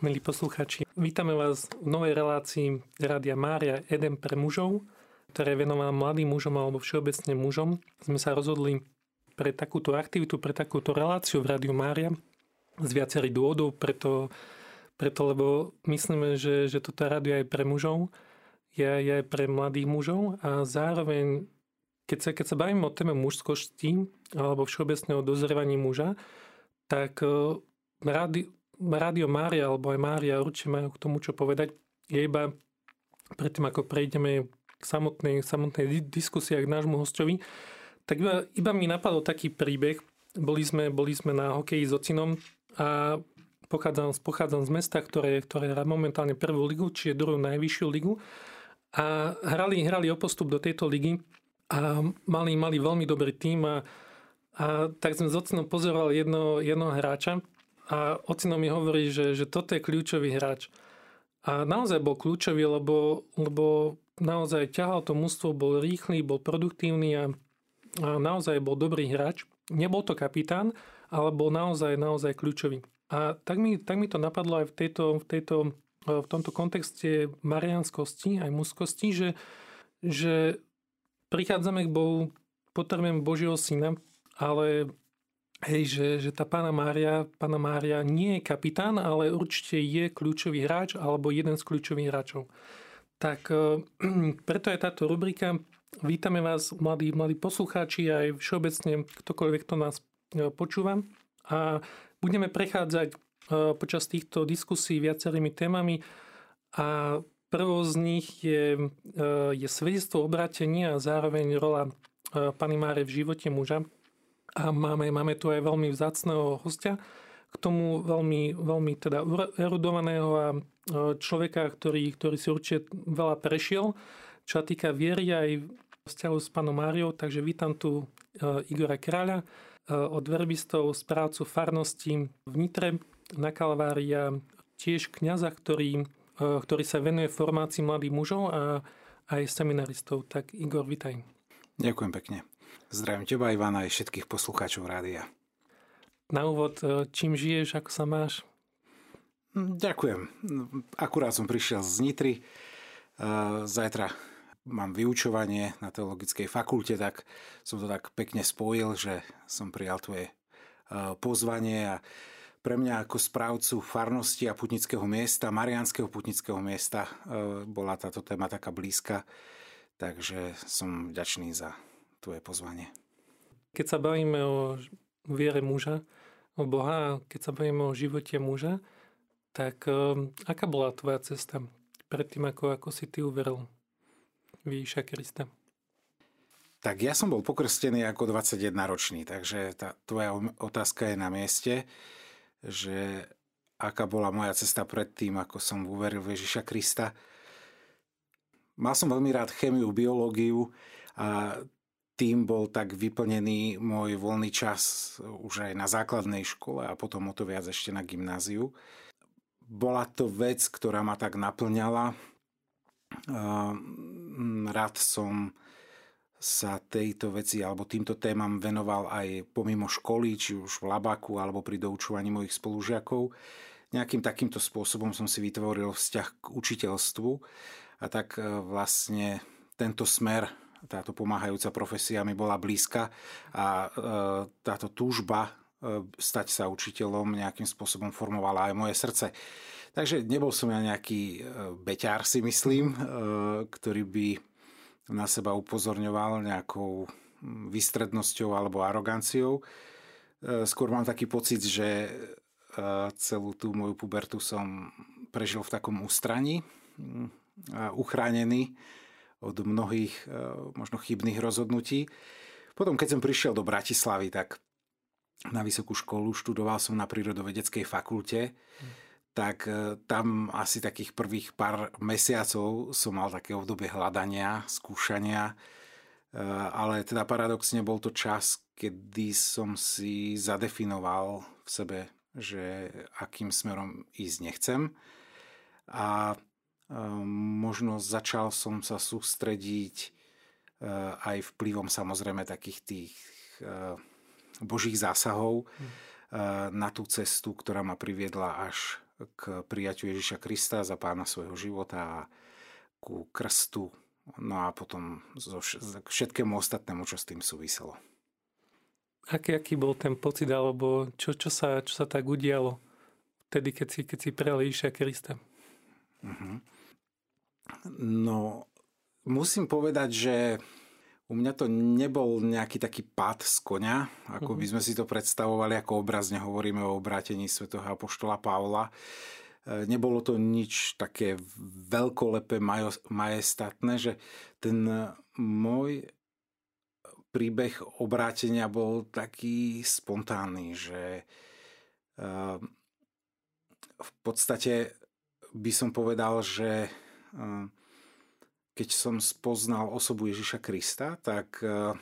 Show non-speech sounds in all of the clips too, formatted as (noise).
milí posluchači. Vítame vás v novej relácii Rádia Mária Eden pre mužov, ktorá je venovaná mladým mužom alebo všeobecne mužom. Sme sa rozhodli pre takúto aktivitu, pre takúto reláciu v Rádiu Mária z viacerých dôvodov, preto, preto lebo myslíme, že, že toto rádio je pre mužov, je, je pre mladých mužov a zároveň, keď sa, keď sa bavíme o téme mužskosti alebo všeobecného dozrievaní muža, tak eh, rádi, Rádio Mária alebo aj Mária určite majú k tomu čo povedať. Je iba predtým, ako prejdeme k samotnej, samotnej diskusii k nášmu hostovi, tak iba, iba mi napadol taký príbeh. Boli sme, boli sme na hokeji s ocinom a pochádzam, pochádzam z mesta, ktoré, ktoré hrá momentálne prvú ligu, čiže druhú najvyššiu ligu. A hrali, hrali o postup do tejto ligy a mali, mali veľmi dobrý tým a, a tak sme s ocinom pozorovali jedno, jedno hráča, a ocino mi hovorí, že, že toto je kľúčový hráč. A naozaj bol kľúčový, lebo, lebo naozaj ťahal to mústvo, bol rýchly, bol produktívny a, a naozaj bol dobrý hráč. Nebol to kapitán, ale bol naozaj, naozaj kľúčový. A tak mi, tak mi to napadlo aj v, tejto, v, tejto, v tomto kontexte marianskosti, aj mužskosti, že, že prichádzame k Bohu, potrebujeme Božieho syna, ale hej, že, že tá pána Mária, pána Mária nie je kapitán, ale určite je kľúčový hráč alebo jeden z kľúčových hráčov. Tak eh, (clears throat) preto je táto rubrika. Vítame vás, mladí, mladí poslucháči, aj všeobecne ktokoľvek, kto nás eh, počúva. A budeme prechádzať eh, počas týchto diskusí viacerými témami a prvou z nich je, je svedectvo obratenia a zároveň rola Pany Máre v živote muža. A máme, máme tu aj veľmi vzácného hostia, k tomu veľmi, veľmi teda erudovaného a e, človeka, ktorý, ktorý si určite veľa prešiel, čo sa týka viery aj vzťahu s pánom Máriou. Takže vítam tu e, Igora Kráľa e, od verbistov, správcu farnosti v Nitre na Kalvária, tiež kňaza, ktorý, ktorý sa venuje formácii mladých mužov a aj seminaristov. Tak Igor, vitaj. Ďakujem pekne. Zdravím teba, Ivana, aj všetkých poslucháčov rádia. Na úvod, e, čím žiješ, ako sa máš? Hm, ďakujem. Akurát som prišiel z Nitry. E, zajtra mám vyučovanie na teologickej fakulte, tak som to tak pekne spojil, že som prijal tvoje e, pozvanie a pre mňa ako správcu farnosti a putnického miesta, Marianského putnického miesta, bola táto téma taká blízka, takže som vďačný za tvoje pozvanie. Keď sa bavíme o viere muža, o Boha, keď sa bavíme o živote muža, tak um, aká bola tvoja cesta predtým, ako, ako si ty uveril Ježiša Krista? Tak ja som bol pokrstený ako 21 ročný, takže tá tvoja otázka je na mieste, že aká bola moja cesta predtým, ako som uveril v Ježiša Krista. Mal som veľmi rád chemiu, biológiu a tým bol tak vyplnený môj voľný čas už aj na základnej škole a potom o to viac ešte na gymnáziu. Bola to vec, ktorá ma tak naplňala. Rád som sa tejto veci alebo týmto témam venoval aj pomimo školy, či už v labaku alebo pri doučovaní mojich spolužiakov. Nejakým takýmto spôsobom som si vytvoril vzťah k učiteľstvu a tak e, vlastne tento smer táto pomáhajúca profesia mi bola blízka a e, táto túžba e, stať sa učiteľom nejakým spôsobom formovala aj moje srdce. Takže nebol som ja nejaký e, beťár, si myslím, ktorý by na seba upozorňoval nejakou vystrednosťou alebo aroganciou. Skôr mám taký pocit, že celú tú moju pubertu som prežil v takom ústraní, uchránený od mnohých e, možno chybných rozhodnutí. Potom, keď som prišiel do Bratislavy, tak na vysokú školu študoval som na prírodovedeckej fakulte, hm. tak e, tam asi takých prvých pár mesiacov som mal také obdobie hľadania, skúšania, e, ale teda paradoxne bol to čas, kedy som si zadefinoval v sebe, že akým smerom ísť nechcem. A možno začal som sa sústrediť eh, aj vplyvom samozrejme takých tých eh, božích zásahov hm. eh, na tú cestu, ktorá ma priviedla až k prijaťu Ježiša Krista za pána svojho života a ku krstu, no a potom zo všetkému ostatnému, čo s tým súviselo. Aký, aký bol ten pocit, alebo čo, čo, sa, čo sa tak udialo vtedy, keď si, keď si prijal Ježiša Krista? Uh-huh. No, musím povedať, že u mňa to nebol nejaký taký pád z konia, ako by mhm. sme si to predstavovali, ako obrazne hovoríme o obrátení svätého Apoštola Pavla. E, nebolo to nič také veľkolepé, majestatné, že ten môj príbeh obrátenia bol taký spontánny, že e, v podstate by som povedal, že keď som spoznal osobu Ježiša Krista, tak e,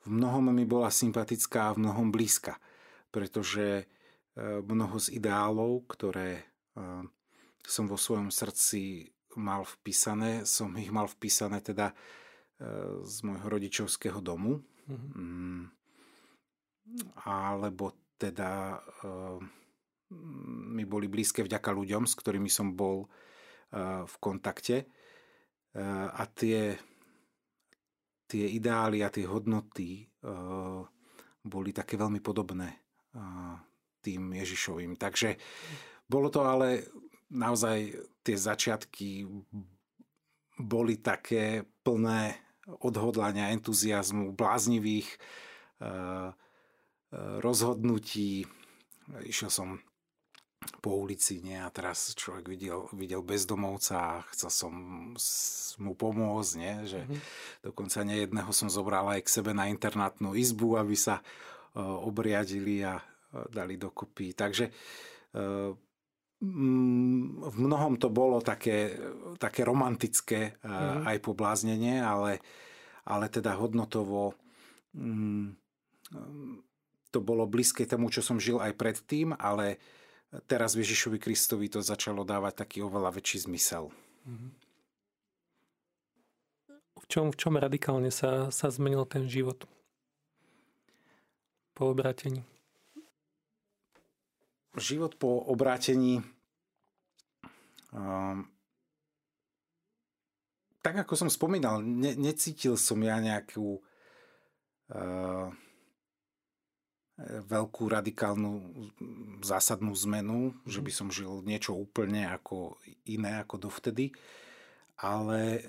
v mnohom mi bola sympatická a v mnohom blízka, pretože e, mnoho z ideálov, ktoré e, som vo svojom srdci mal vpísané, som ich mal vpísané teda z môjho rodičovského domu, mm-hmm. alebo teda mi boli blízke vďaka ľuďom, s ktorými som bol v kontakte a tie, tie ideály a tie hodnoty boli také veľmi podobné tým Ježišovým. Takže bolo to ale naozaj tie začiatky boli také plné odhodlania, entuziasmu, bláznivých rozhodnutí. Išiel som po ulici, nie? A teraz človek videl, videl bezdomovca a chcel som mu pomôcť, nie? Že mm-hmm. dokonca nejedného som zobral aj k sebe na internátnu izbu, aby sa uh, obriadili a uh, dali dokopy. Takže uh, v mnohom to bolo také, také romantické mm-hmm. aj pobláznenie, ale, ale teda hodnotovo um, to bolo blízke tomu, čo som žil aj predtým, ale teraz Ježišovi Kristovi to začalo dávať taký oveľa väčší zmysel. V čom, v čom radikálne sa, sa zmenil ten život po obrátení? Život po obrátení um, tak ako som spomínal, ne, necítil som ja nejakú uh, veľkú radikálnu zásadnú zmenu, mm. že by som žil niečo úplne ako iné ako dovtedy, ale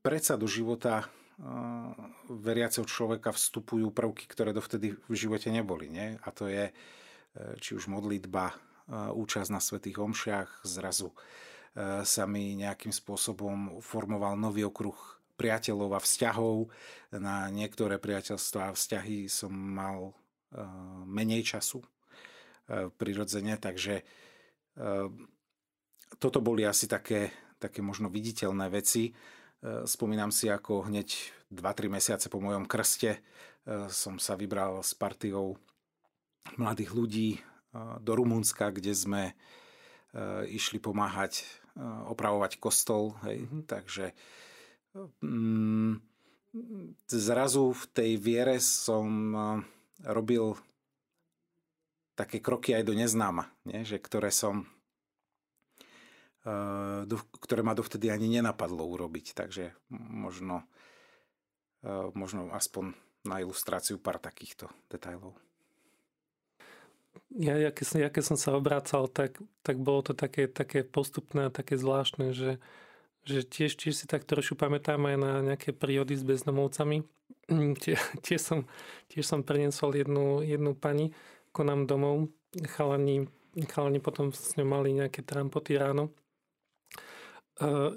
predsa do života uh, veriaceho človeka vstupujú prvky, ktoré dovtedy v živote neboli. Nie? A to je uh, či už modlitba, uh, účasť na svetých omšiach, zrazu sa mi nejakým spôsobom formoval nový okruh priateľov a vzťahov. Na niektoré priateľstvá a vzťahy som mal Eh, menej času eh, prirodzene, takže eh, toto boli asi také, také možno viditeľné veci. Spomínam si, ako hneď 2-3 mesiace po mojom krste som sa vybral s partiou mladých ľudí do Rumunska, kde sme išli pomáhať opravovať kostol. Hej. Mm-hmm. Takže mm, zrazu v tej viere som robil také kroky aj do neznáma, nie? Že ktoré som uh, ktoré ma dovtedy ani nenapadlo urobiť. Takže možno, uh, možno aspoň na ilustráciu pár takýchto detajlov. Ja, ja, keď som, ja keď som sa obrácal, tak, tak bolo to také, také postupné a také zvláštne, že, že tiež, tiež si tak trošku pamätám aj na nejaké prírody s bezdomovcami. Mm, (laughs) tie, som, tiež som preniesol jednu, jednu pani ko nám domov. Chalani, chalani potom s ňou mali nejaké trampoty ráno.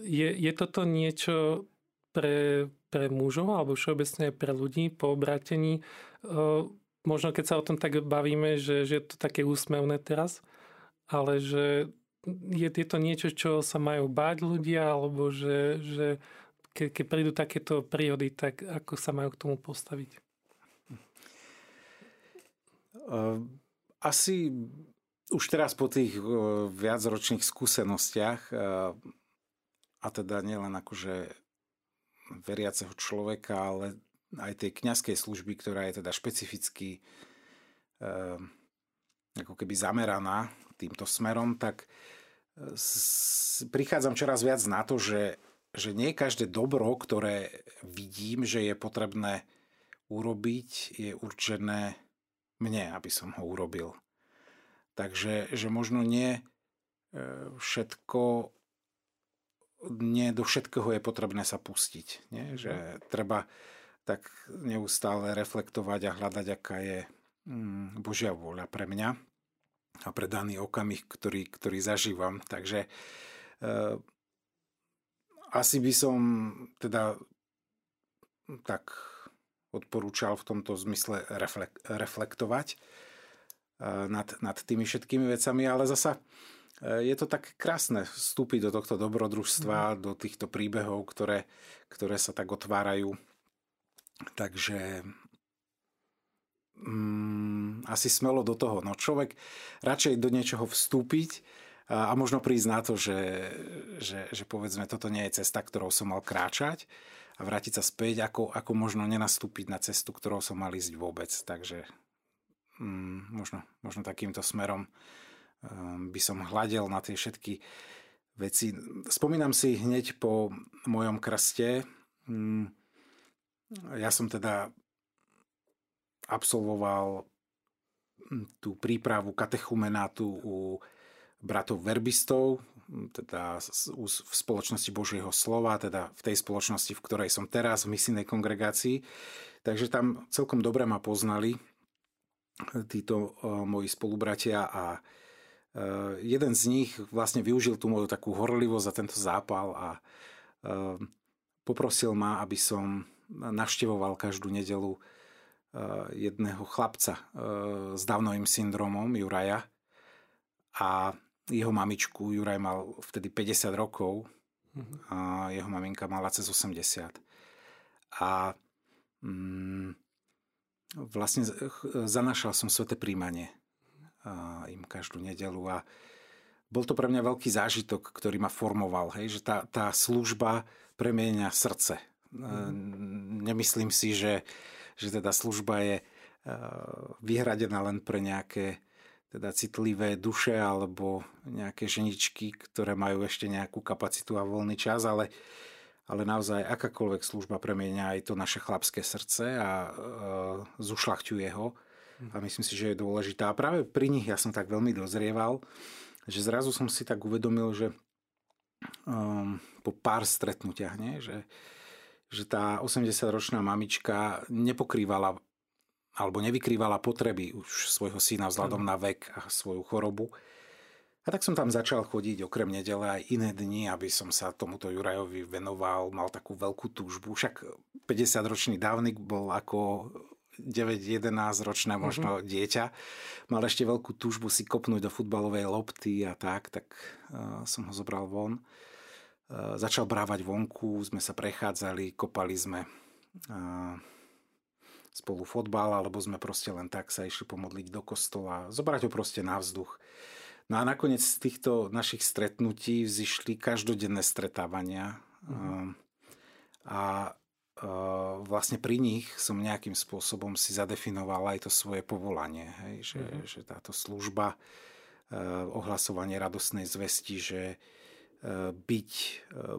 Je, je toto niečo pre, pre mužov alebo všeobecne pre ľudí po obrátení? Možno keď sa o tom tak bavíme, že, že je to také úsmevné teraz, ale že je, je to niečo, čo sa majú báť ľudia, alebo že, že ke, keď prídu takéto príhody, tak ako sa majú k tomu postaviť? Ehm, asi už teraz po tých viacročných skúsenostiach a teda nielen akože veriaceho človeka, ale aj tej kňazskej služby, ktorá je teda špecificky ehm, ako keby zameraná týmto smerom, tak prichádzam čoraz viac na to, že, že nie každé dobro, ktoré vidím, že je potrebné urobiť, je určené mne, aby som ho urobil. Takže že možno nie e, všetko nie do všetkého je potrebné sa pustiť. Nie? Že treba tak neustále reflektovať a hľadať, aká je mm, Božia vôľa pre mňa a pre daný okamih, ktorý, ktorý zažívam. Takže e, asi by som teda tak odporúčal v tomto zmysle reflek, reflektovať e, nad, nad tými všetkými vecami, ale zasa e, je to tak krásne vstúpiť do tohto dobrodružstva, mm. do týchto príbehov, ktoré, ktoré sa tak otvárajú. Takže mm, asi smelo do toho. No človek radšej do niečoho vstúpiť a, možno prísť na to, že, že, že povedzme toto nie je cesta, ktorou som mal kráčať, a vrátiť sa späť, ako, ako možno nenastúpiť na cestu, ktorou som mal ísť vôbec. Takže mm, možno, možno takýmto smerom um, by som hľadel na tie všetky veci. Spomínam si hneď po mojom krste, mm, ja som teda absolvoval hm, tú prípravu katechumenátu u bratov verbistov teda v spoločnosti Božieho slova, teda v tej spoločnosti, v ktorej som teraz, v misijnej kongregácii. Takže tam celkom dobre ma poznali títo moji spolubratia a jeden z nich vlastne využil tú moju takú horlivosť a tento zápal a poprosil ma, aby som navštevoval každú nedelu jedného chlapca s Downovým syndromom, Juraja. A jeho mamičku, Juraj mal vtedy 50 rokov a jeho maminka mala cez 80. A mm, vlastne zanašal som sveté príjmanie a im každú nedelu a bol to pre mňa veľký zážitok, ktorý ma formoval, hej, že tá, tá služba premieňa srdce. Mm. Nemyslím si, že, že teda služba je vyhradená len pre nejaké teda citlivé duše alebo nejaké ženičky, ktoré majú ešte nejakú kapacitu a voľný čas, ale, ale naozaj akákoľvek služba premieňa aj to naše chlapské srdce a e, zušľachťuje ho. A myslím si, že je dôležitá. A práve pri nich ja som tak veľmi dozrieval, že zrazu som si tak uvedomil, že um, po pár stretnutiach, nie, že, že tá 80-ročná mamička nepokrývala alebo nevykrývala potreby už svojho syna vzhľadom na vek a svoju chorobu. A tak som tam začal chodiť okrem nedele aj iné dni, aby som sa tomuto Jurajovi venoval, mal takú veľkú túžbu. Však 50-ročný dávnik bol ako 9-11 ročné možno mm-hmm. dieťa. Mal ešte veľkú túžbu si kopnúť do futbalovej lopty a tak, tak uh, som ho zobral von. Uh, začal brávať vonku, sme sa prechádzali, kopali sme uh, spolu fotbal, alebo sme proste len tak sa išli pomodliť do kostola, zobrať ho proste na vzduch. No a nakoniec z týchto našich stretnutí vzýšli každodenné stretávania mm. a vlastne pri nich som nejakým spôsobom si zadefinoval aj to svoje povolanie, hej, že, mm. že táto služba, ohlasovanie radosnej zvesti, že byť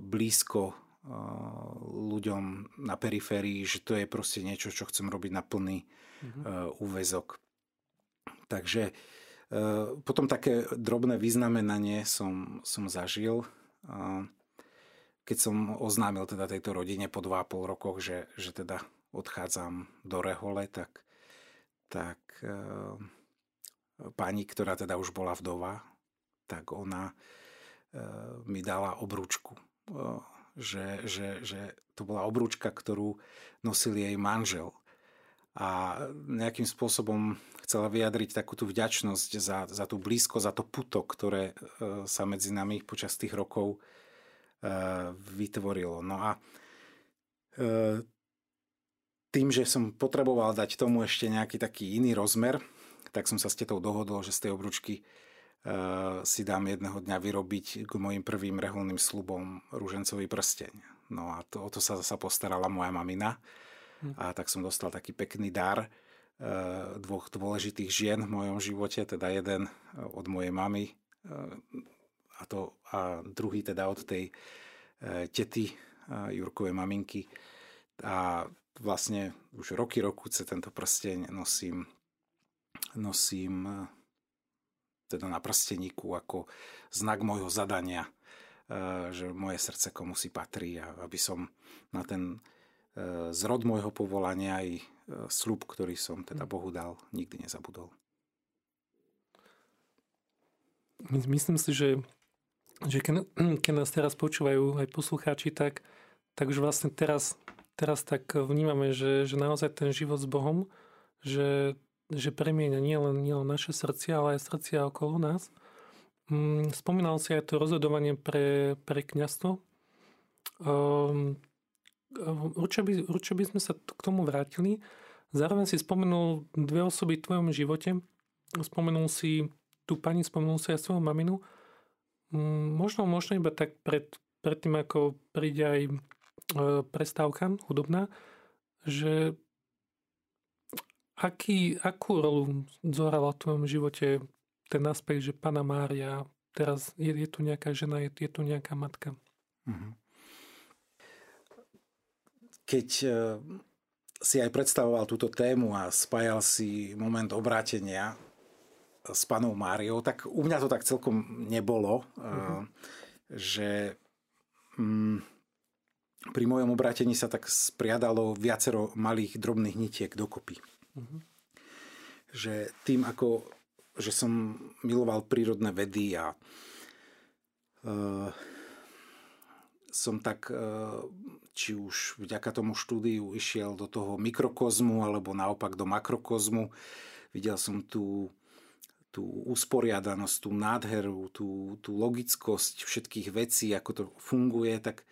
blízko ľuďom na periférii, že to je proste niečo, čo chcem robiť na plný mm-hmm. úvezok. Takže potom také drobné vyznamenanie som, som zažil, keď som oznámil teda tejto rodine po 2,5 rokoch, že, že teda odchádzam do Rehole, tak, tak pani, ktorá teda už bola vdova, tak ona mi dala obrúčku že, že, že to bola obrúčka, ktorú nosil jej manžel. A nejakým spôsobom chcela vyjadriť takú tú vďačnosť za, za tú blízko, za to puto, ktoré e, sa medzi nami počas tých rokov e, vytvorilo. No a e, tým, že som potreboval dať tomu ešte nejaký taký iný rozmer, tak som sa s tetou dohodol, že z tej obručky si dám jedného dňa vyrobiť k mojim prvým reholným slubom rúžencový prsteň. No a to, o to sa zasa postarala moja mamina. Hm. A tak som dostal taký pekný dar dvoch dôležitých žien v mojom živote, teda jeden od mojej mamy a, to, a druhý teda od tej tety Jurkovej maminky. A vlastne už roky, rokuce tento prsteň nosím, nosím teda na prsteníku ako znak môjho zadania, že moje srdce komu si patrí a aby som na ten zrod môjho povolania aj slub, ktorý som teda Bohu dal, nikdy nezabudol. Myslím si, že, že keď, keď nás teraz počúvajú aj poslucháči, tak, tak už vlastne teraz, teraz tak vnímame, že, že naozaj ten život s Bohom, že že premieňa nielen, nielen naše srdcia, ale aj srdcia okolo nás. Mm, spomínal si aj to rozhodovanie pre, pre kniazstvo. Um, určite, by, by sme sa k tomu vrátili. Zároveň si spomenul dve osoby v tvojom živote. Spomenul si tú pani, spomenul si aj svoju maminu. Um, možno, možno iba tak pred, pred tým, ako príde aj e, prestávka hudobná, že Aký, akú rolu zohrala v tvojom živote ten aspekt, že Pana Mária, teraz je, je tu nejaká žena, je, je tu nejaká matka? Mhm. Keď e, si aj predstavoval túto tému a spájal si moment obrátenia s panou Máriou, tak u mňa to tak celkom nebolo, uh-huh. že mm, pri mojom obrátení sa tak spriadalo viacero malých drobných nitiek dokopy. Uh-huh. Že tým, ako že som miloval prírodné vedy a uh, som tak, uh, či už vďaka tomu štúdiu išiel do toho mikrokozmu alebo naopak do makrokozmu. Videl som tú, tú usporiadanosť, tú nádheru, tú, tú logickosť všetkých vecí, ako to funguje, tak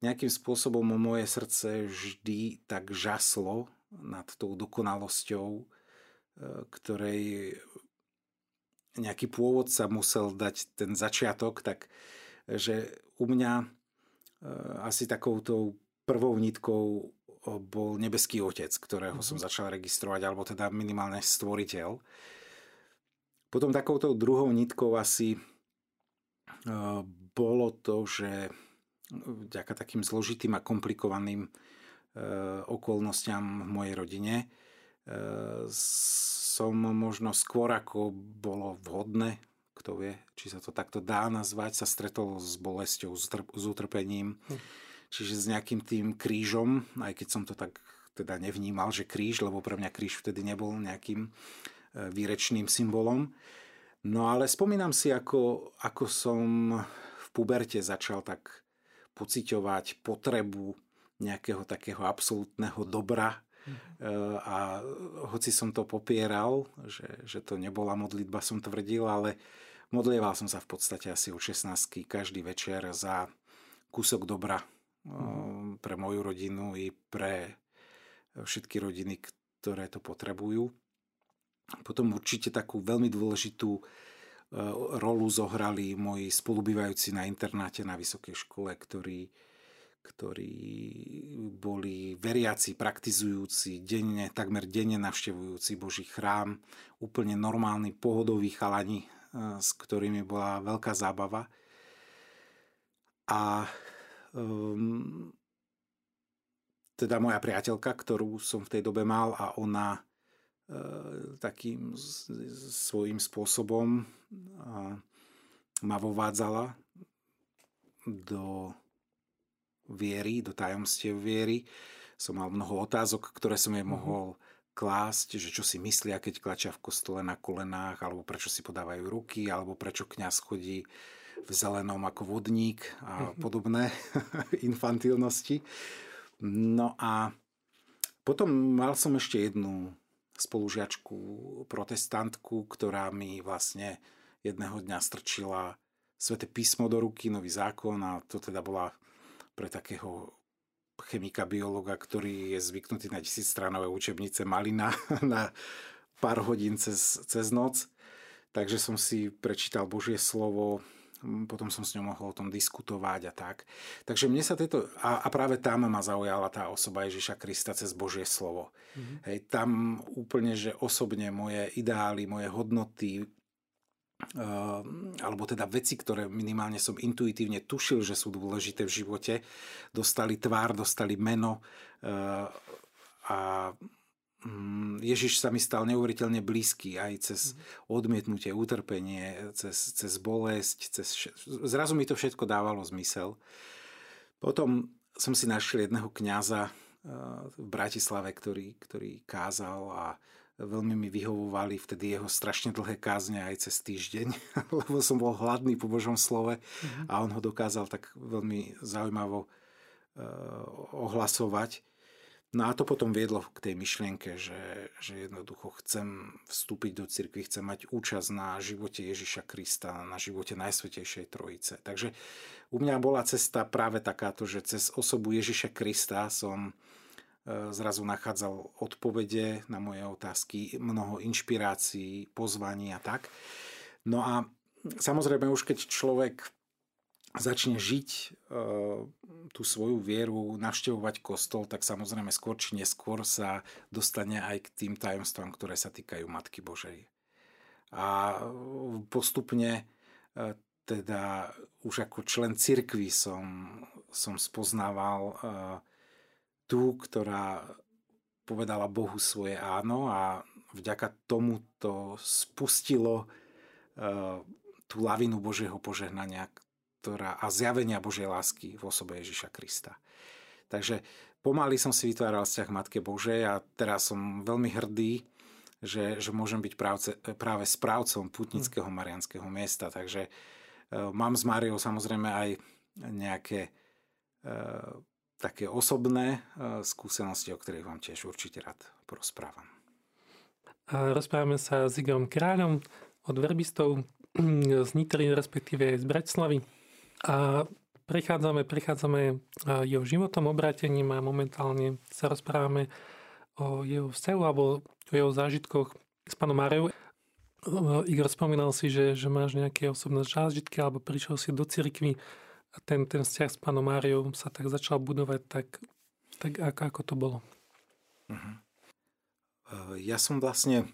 nejakým spôsobom moje srdce vždy tak žaslo nad tou dokonalosťou, e, ktorej nejaký pôvodca musel dať ten začiatok, tak že u mňa e, asi takouto prvou nitkou bol nebeský otec, ktorého mm-hmm. som mhm. začal registrovať, alebo teda minimálne stvoriteľ. Potom takouto druhou nitkou asi e, bolo to, že vďaka takým zložitým a komplikovaným okolnostiam v mojej rodine. Eh, som možno skôr ako bolo vhodné, kto vie, či sa to takto dá nazvať, sa stretol s bolesťou, s utrpením, hm. čiže s nejakým tým krížom, aj keď som to tak teda nevnímal, že kríž, lebo pre mňa kríž vtedy nebol nejakým eh, výrečným symbolom. No ale spomínam si, ako, ako som v puberte začal tak pociťovať potrebu nejakého takého absolútneho dobra. Mm-hmm. A hoci som to popieral, že, že to nebola modlitba, som tvrdil, ale modlieval som sa v podstate asi od 16 každý večer za kúsok dobra mm-hmm. pre moju rodinu i pre všetky rodiny, ktoré to potrebujú. Potom určite takú veľmi dôležitú e, rolu zohrali moji spolubývajúci na internáte na vysokej škole, ktorí ktorí boli veriaci, praktizujúci, denne, takmer denne navštevujúci Boží chrám, úplne normálni, pohodoví chalani, eh, s ktorými bola veľká zábava. A um, teda moja priateľka, ktorú som v tej dobe mal a ona uh, takým svojím spôsobom uh, ma vovádzala do viery, do tajomstiev viery. Som mal mnoho otázok, ktoré som jej mhm. mohol klásť, že čo si myslia, keď klačia v kostole na kolenách, alebo prečo si podávajú ruky, alebo prečo kňaz chodí v zelenom ako vodník a mhm. podobné (laughs) infantilnosti. No a potom mal som ešte jednu spolužiačku, protestantku, ktorá mi vlastne jedného dňa strčila Svete písmo do ruky, nový zákon a to teda bola pre takého chemika, biologa, ktorý je zvyknutý na tisícstranové učebnice malina (laughs) na pár hodín cez, cez noc. Takže som si prečítal Božie slovo, potom som s ňou mohol o tom diskutovať a tak. Takže mne sa tieto, a, a práve tam ma zaujala tá osoba Ježiša Krista cez Božie slovo. Mm-hmm. Hej, tam úplne, že osobne moje ideály, moje hodnoty, alebo teda veci, ktoré minimálne som intuitívne tušil, že sú dôležité v živote, dostali tvár, dostali meno uh, a Mm, Ježiš sa mi stal neuveriteľne blízky aj cez odmietnutie, utrpenie, cez, cez bolesť. Cez, zrazu mi to všetko dávalo zmysel. Potom som si našiel jedného kňaza eh, v Bratislave, ktorý, ktorý kázal a veľmi mi vyhovovali vtedy jeho strašne dlhé kázne aj cez týždeň, (laughs) lebo som bol hladný po Božom slove mm-hmm. a on ho dokázal tak veľmi zaujímavo uh, ohlasovať. No a to potom viedlo k tej myšlienke, že, že jednoducho chcem vstúpiť do cirkvi, chcem mať účasť na živote Ježiša Krista, na živote Najsvetejšej Trojice. Takže u mňa bola cesta práve takáto, že cez osobu Ježiša Krista som e, zrazu nachádzal odpovede na moje otázky, mnoho inšpirácií, pozvaní a tak. No a samozrejme už keď človek začne žiť e, tú svoju vieru, navštevovať kostol, tak samozrejme skôr či neskôr sa dostane aj k tým tajomstvám, ktoré sa týkajú Matky Božej. A postupne e, teda už ako člen cirkvy som, som spoznával e, tú, ktorá povedala Bohu svoje áno a vďaka tomu to spustilo tú lavinu Božieho požehnania, ktorá, a zjavenia Božej lásky v osobe Ježiša Krista. Takže pomaly som si vytváral vzťah Matke Božej a teraz som veľmi hrdý, že, že môžem byť právce, práve správcom putnického marianského miesta. Takže e, mám s Máriou samozrejme aj nejaké e, také osobné e, skúsenosti, o ktorých vám tiež určite rád porozprávam. Rozprávame sa s Igorom Kráľom od verbistov z Nitry, respektíve z Bratislavy. A prechádzame, prechádzame jeho životom, obrátením a momentálne sa rozprávame o jeho vzťahu alebo o jeho zážitkoch s pánom Máriou. Igor, spomínal si, že, že máš nejaké osobné zážitky alebo prišiel si do cirkvi a ten, ten vzťah s pánom Máriou sa tak začal budovať, tak, tak ako, ako to bolo? Uh-huh. Ja som vlastne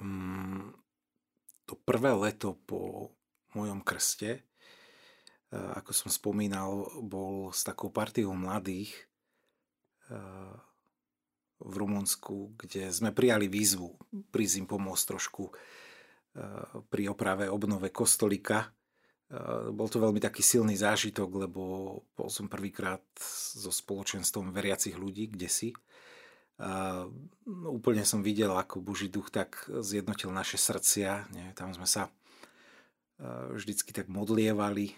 um, to prvé leto po mojom krste Eh, ako som spomínal, bol s takou partiou mladých eh, v Rumunsku, kde sme prijali výzvu prísť im pomôcť trošku pri oprave obnove kostolika. Bol to veľmi taký silný zážitok, lebo bol som prvýkrát so spoločenstvom veriacich ľudí, kde si. A úplne som videl, ako Boží duch tak zjednotil naše srdcia. Nie, tam sme sa vždycky tak modlievali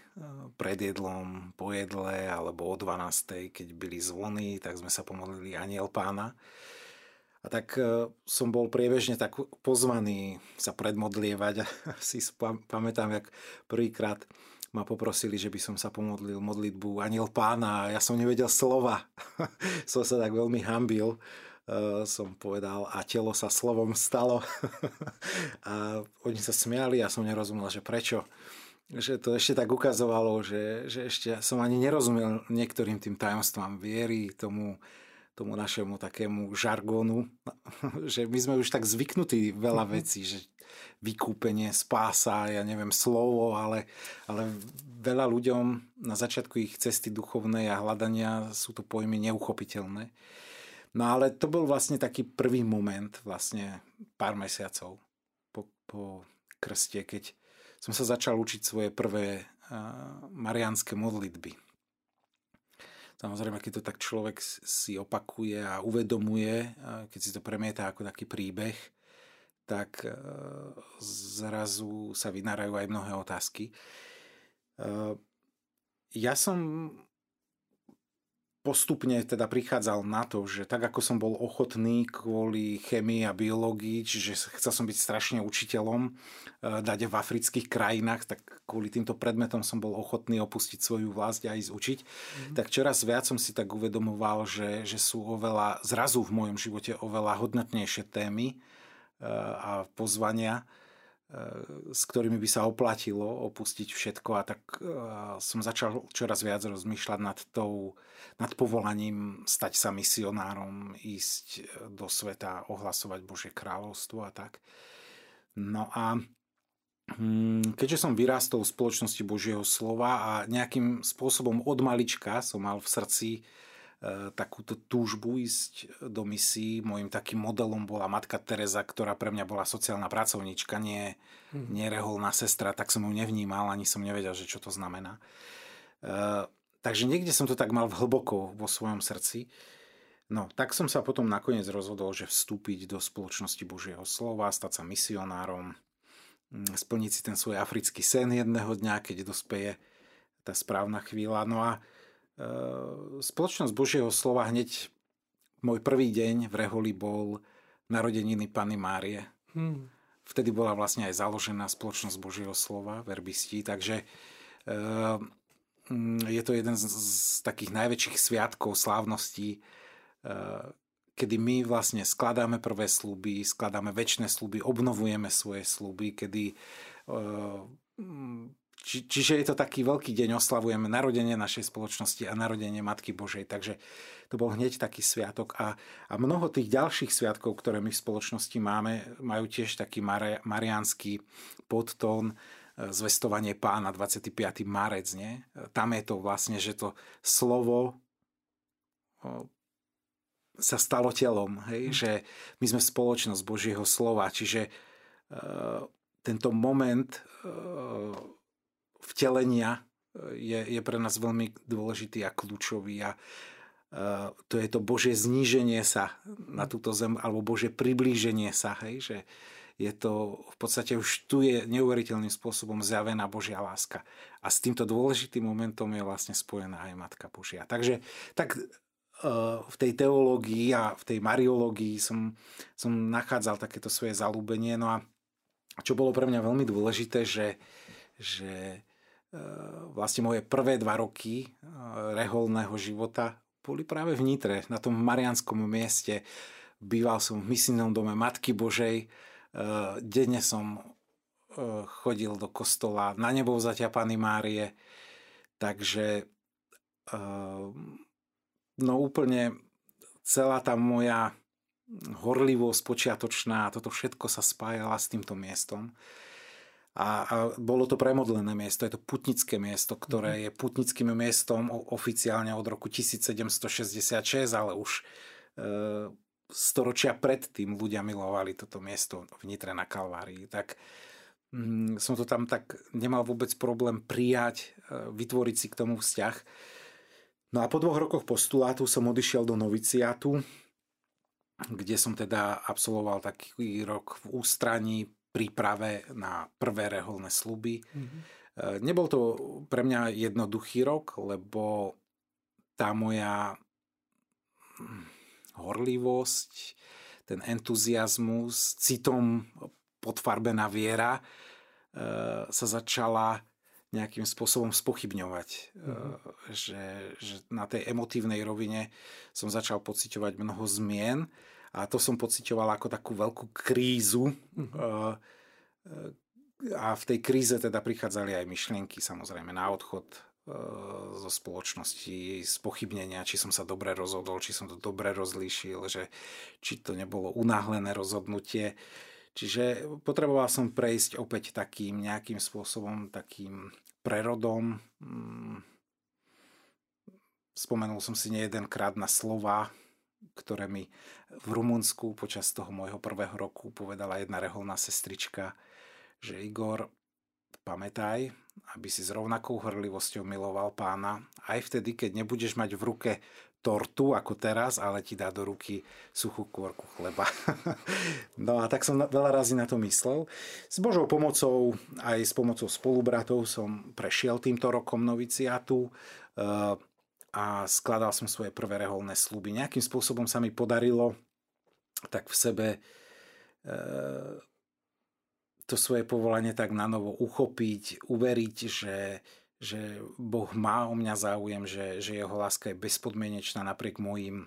pred jedlom, po jedle alebo o 12. keď byli zvony, tak sme sa pomodlili aniel pána. A tak e, som bol priebežne tak pozvaný sa predmodlievať (laughs) a si pamätám, jak prvýkrát ma poprosili, že by som sa pomodlil modlitbu aniel pána a ja som nevedel slova. (laughs) som sa tak veľmi hambil Eh, som povedal a telo sa slovom stalo. (laughs) a oni sa smiali a som nerozumel, že prečo. Že to ešte tak ukazovalo, že, že ešte som ani nerozumel niektorým tým tajomstvám viery, tomu, tomu našemu takému žargónu, (laughs) že my sme už tak zvyknutí veľa mhm. vecí, že vykúpenie, spása, ja neviem, slovo, ale, ale veľa ľuďom na začiatku ich cesty duchovnej a hľadania sú to pojmy neuchopiteľné. No ale to bol vlastne taký prvý moment, vlastne pár mesiacov po, po krste, keď som sa začal učiť svoje prvé marianské modlitby. Samozrejme, keď to tak človek si opakuje a uvedomuje, keď si to premieta ako taký príbeh, tak uh, zrazu sa vynárajú aj mnohé otázky. Uh, ja som postupne teda prichádzal na to, že tak ako som bol ochotný kvôli chemii a biológii, čiže chcel som byť strašne učiteľom, eh, dať v afrických krajinách, tak kvôli týmto predmetom som bol ochotný opustiť svoju vlast a ísť učiť, mm. tak čoraz viac som si tak uvedomoval, že, že sú oveľa, zrazu v mojom živote oveľa hodnotnejšie témy eh, a pozvania, s ktorými by sa oplatilo opustiť všetko a tak som začal čoraz viac rozmýšľať nad, tou, nad povolaním stať sa misionárom, ísť do sveta, ohlasovať Božie kráľovstvo a tak. No a hm, keďže som vyrástol v spoločnosti Božieho slova a nejakým spôsobom od malička som mal v srdci E, takúto túžbu ísť do misií. Mojím takým modelom bola matka Teresa, ktorá pre mňa bola sociálna pracovníčka, nie, mm. nie reholná sestra, tak som ju nevnímal, ani som nevedel, že čo to znamená. E, takže niekde som to tak mal hlboko vo svojom srdci. No, tak som sa potom nakoniec rozhodol, že vstúpiť do spoločnosti Božieho slova, stať sa misionárom, mm, splniť si ten svoj africký sen jedného dňa, keď dospeje tá správna chvíľa. No a spoločnosť Božieho slova hneď môj prvý deň v Reholi bol narodeniny Pany Márie. Hmm. Vtedy bola vlastne aj založená spoločnosť Božieho slova, verbisti, takže ehm, je to jeden z, z takých najväčších sviatkov, slávností, ehm, kedy my vlastne skladáme prvé sluby, skladáme väčšie sluby, obnovujeme svoje sluby, kedy či, čiže je to taký veľký deň, oslavujeme narodenie našej spoločnosti a narodenie Matky Božej, takže to bol hneď taký sviatok a, a mnoho tých ďalších sviatkov, ktoré my v spoločnosti máme, majú tiež taký mari, mariánsky podtón, e, zvestovanie pána 25. marec, nie? Tam je to vlastne, že to slovo sa stalo telom, hej? Hm. že my sme spoločnosť Božieho slova, čiže uh, tento moment uh, vtelenia e, je, je pre nás veľmi dôležitý a kľúčový a uh, to je to Božie zníženie sa na túto zem alebo Božie priblíženie sa, hej, že je to v podstate už tu je neuveriteľným spôsobom zjavená Božia láska. A s týmto dôležitým momentom je vlastne spojená aj Matka Božia. Takže tak uh, v tej teológii a v tej mariológii som, som nachádzal takéto svoje zalúbenie. No a čo bolo pre mňa veľmi dôležité, že, že vlastne moje prvé dva roky eh, reholného života boli práve v Nitre, na tom marianskom mieste. Býval som v misijnom dome Matky Božej. Eh, denne som chodil do kostola na nebo vzatia Pany Márie. Takže no úplne celá tá moja horlivosť počiatočná, toto všetko sa spájala s týmto miestom. A, a bolo to premodlené miesto, je to putnické miesto, ktoré mhm. je putnickým miestom oficiálne od roku 1766, ale už e, storočia predtým ľudia milovali toto miesto v Nitre na Kalvárii. Tak mm, som to tam tak nemal vôbec problém prijať, e, vytvoriť si k tomu vzťah. No a po dvoch rokoch postulátu som odišiel do noviciátu, kde som teda absolvoval taký rok v ústraní, príprave na prvé reholné sluby. Mm-hmm. Nebol to pre mňa jednoduchý rok, lebo tá moja hm, horlivosť, ten entuziasmus, citom podfarbená viera e, sa začala nejakým spôsobom spochybňovať. Mm-hmm. Že, že na tej emotívnej rovine som začal pociťovať mnoho zmien a to som pocitoval ako takú veľkú krízu. Uh-huh. A v tej kríze teda prichádzali aj myšlienky samozrejme na odchod eh, zo spoločnosti, z pochybnenia, či som sa dobre rozhodol, či som to dobre rozlíšil, že či to nebolo unáhlené rozhodnutie. Čiže potreboval som prejsť opäť takým nejakým spôsobom, takým prerodom. Mm. Spomenul som si nejedenkrát na slova, ktoré mi v Rumunsku počas toho môjho prvého roku povedala jedna reholná sestrička, že Igor, pamätaj, aby si s rovnakou horlivosťou miloval pána, aj vtedy, keď nebudeš mať v ruke tortu ako teraz, ale ti dá do ruky suchú kôrku chleba. (laughs) no a tak som veľa razy na to myslel. S Božou pomocou, aj s pomocou spolubratov som prešiel týmto rokom noviciatu. Uh, a skladal som svoje prvé reholné sluby. Nejakým spôsobom sa mi podarilo tak v sebe e, to svoje povolanie tak na novo uchopiť, uveriť, že, že Boh má o mňa záujem, že, že jeho láska je bezpodmienečná napriek mojim e,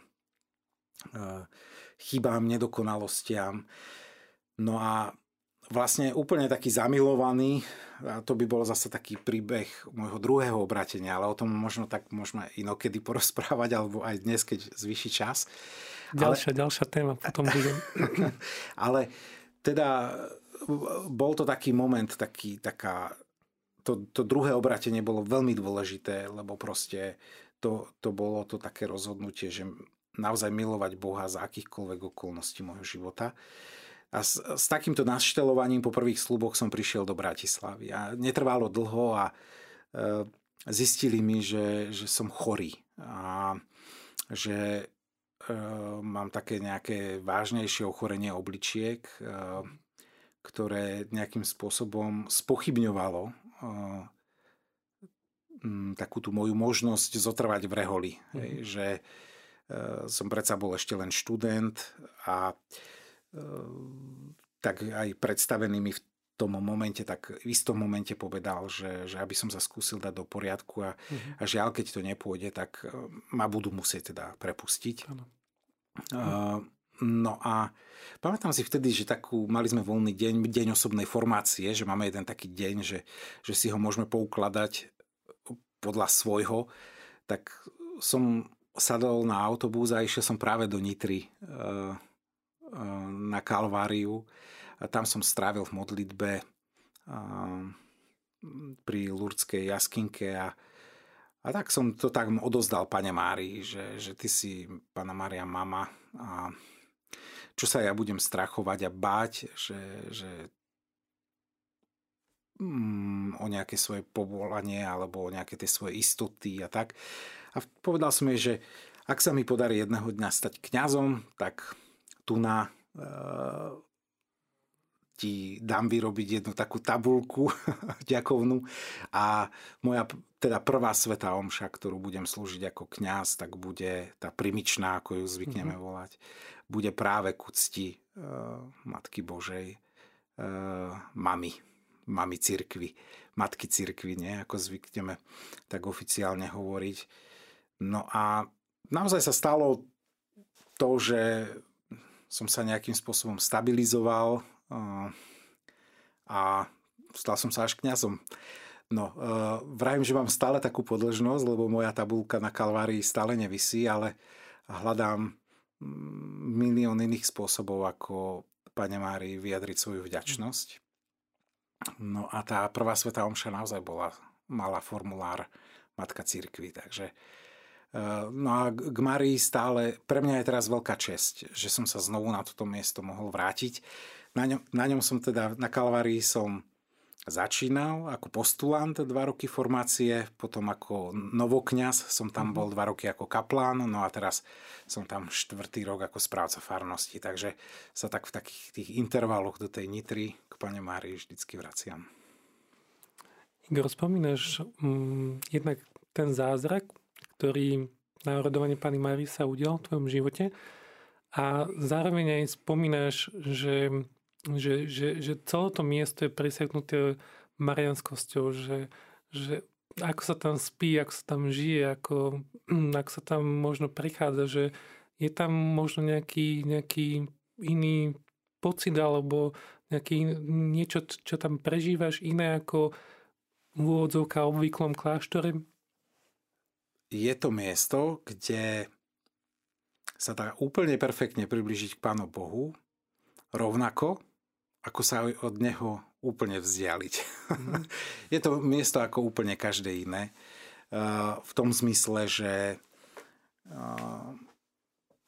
chybám, nedokonalostiam. No a vlastne úplne taký zamilovaný, a to by bol zase taký príbeh môjho druhého obratenia, ale o tom možno tak môžeme inokedy porozprávať, alebo aj dnes, keď zvyši čas. Ďalšia, ale... ďalšia téma potom bude. (laughs) ale teda bol to taký moment, taký, taká, to, to druhé obratenie bolo veľmi dôležité, lebo proste to, to bolo to také rozhodnutie, že naozaj milovať Boha za akýchkoľvek okolností môjho života. A s, s takýmto naštelovaním po prvých sluboch som prišiel do Bratislavy. A netrvalo dlho a e, zistili mi, že, že som chorý. A že e, mám také nejaké vážnejšie ochorenie obličiek, e, ktoré nejakým spôsobom spochybňovalo e, takú tú moju možnosť zotrvať v reholi. Mm. Hej, že e, som predsa bol ešte len študent a tak aj predstavený mi v tom momente, tak v istom momente povedal, že, že aby som sa skúsil dať do poriadku a, uh-huh. a žiaľ, keď to nepôjde, tak ehm, ma budú musieť teda prepustiť. Uh-huh. Uh, no a pamätám si vtedy, že takú, mali sme voľný deň, deň osobnej formácie, že máme jeden taký deň, že, že si ho môžeme poukladať podľa svojho, tak som sadol na autobus a išiel som práve do Nitry. Uh, na Kalváriu. Tam som strávil v modlitbe pri Lurdskej jaskinke a, a tak som to tak odozdal pane Márii, že, že ty si pána Mária mama a čo sa ja budem strachovať a báť, že, že mm, o nejaké svoje povolanie alebo o nejaké tie svoje istoty a tak. A povedal som jej, že ak sa mi podarí jedného dňa stať kňazom, tak tu na uh, ti dám vyrobiť jednu takú tabulku (laughs) ďakovnú a moja teda prvá sveta omša, ktorú budem slúžiť ako kňaz, tak bude tá primičná, ako ju zvykneme mm-hmm. volať, bude práve ku cti uh, Matky Božej, uh, mamy, mamy cirkvy, matky cirkvy, nie? ako zvykneme tak oficiálne hovoriť. No a naozaj sa stalo to, že som sa nejakým spôsobom stabilizoval a stal som sa až kňazom. No, e, vravím, že mám stále takú podlžnosť, lebo moja tabulka na Kalvárii stále nevisí, ale hľadám mm, milión iných spôsobov, ako Pane Mári vyjadriť svoju vďačnosť. No a tá prvá sveta omša naozaj bola, mala formulár Matka Církvy, takže Eh, no a k Marii stále, pre mňa je teraz veľká česť, že som sa znovu na toto miesto mohol vrátiť. Na ňom, na ňom som teda, na Kalvárii som začínal ako postulant dva roky formácie, potom ako novokňaz som tam bol dva roky ako kaplán, no a teraz som tam štvrtý rok ako správca farnosti, takže sa tak v takých tých intervaloch do tej Nitry k Pane Márii vždycky vraciam. Igor, spomínaš um, jednak ten zázrak, ktorý na rodovanie Pany Mary sa udial v tvojom živote. A zároveň aj spomínaš, že, že, že, že celé to miesto je presiaknuté marianskosťou, že, že ako sa tam spí, ako sa tam žije, ako, (clears throat) ako sa tam možno prichádza, že je tam možno nejaký, nejaký iný pocit alebo nejaký, niečo, čo tam prežívaš iné ako v úvodzovka obvyklom kláštore? Je to miesto, kde sa dá úplne perfektne približiť k Pánu Bohu, rovnako ako sa od Neho úplne vzdialiť. Mm. (laughs) je to miesto ako úplne každé iné. V tom zmysle, že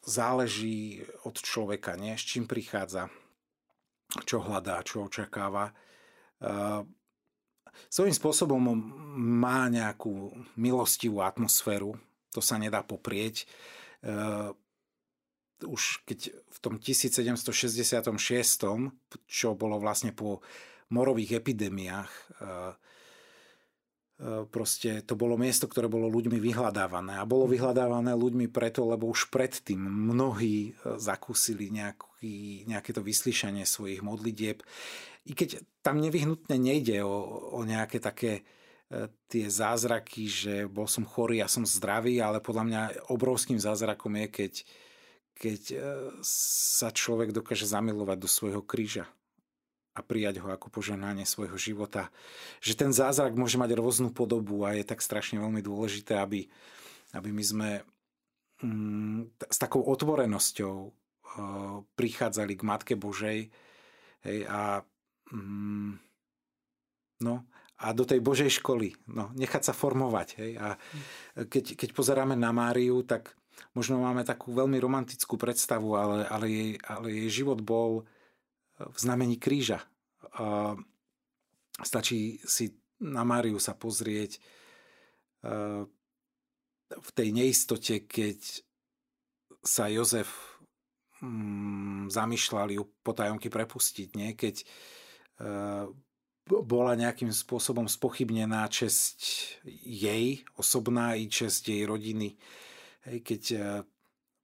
záleží od človeka, nie? s čím prichádza, čo hľadá, čo očakáva svojím spôsobom má nejakú milostivú atmosféru, to sa nedá poprieť. Uh, už keď v tom 1766, čo bolo vlastne po morových epidémiách, uh, proste to bolo miesto, ktoré bolo ľuďmi vyhľadávané. A bolo vyhľadávané ľuďmi preto, lebo už predtým mnohí zakúsili nejaký, nejaké to vyslyšanie svojich modlitieb i keď tam nevyhnutne nejde o, o nejaké také e, tie zázraky, že bol som chorý a som zdravý, ale podľa mňa obrovským zázrakom je, keď, keď e, sa človek dokáže zamilovať do svojho kríža a prijať ho ako poženanie svojho života. Že ten zázrak môže mať rôznu podobu a je tak strašne veľmi dôležité, aby, aby my sme mm, s takou otvorenosťou uh, prichádzali k Matke Božej hej, a mm, no, a do tej Božej školy. No, nechať sa formovať. Hej. A keď, keď pozeráme na Máriu, tak možno máme takú veľmi romantickú predstavu, ale, ale, jej, ale jej život bol v znamení kríža. Stačí si na Máriu sa pozrieť v tej neistote, keď sa Jozef mm, zamýšľali ju potajomky prepustiť, nie? keď bola nejakým spôsobom spochybnená česť jej osobná i česť jej rodiny. Keď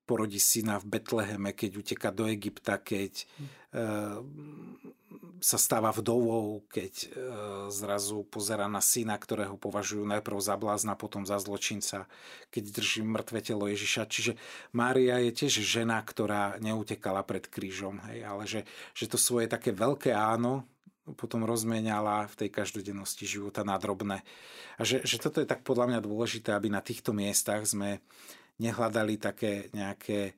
porodí syna v Betleheme, keď uteka do Egypta, keď hm. sa stáva vdovou, keď e, zrazu pozera na syna, ktorého považujú najprv za blázna, potom za zločinca, keď drží mŕtve telo Ježiša. Čiže Mária je tiež žena, ktorá neutekala pred krížom, hej, ale že, že to svoje také veľké áno potom rozmieniala v tej každodennosti života na drobné. A že, že toto je tak podľa mňa dôležité, aby na týchto miestach sme nehľadali také nejaké e,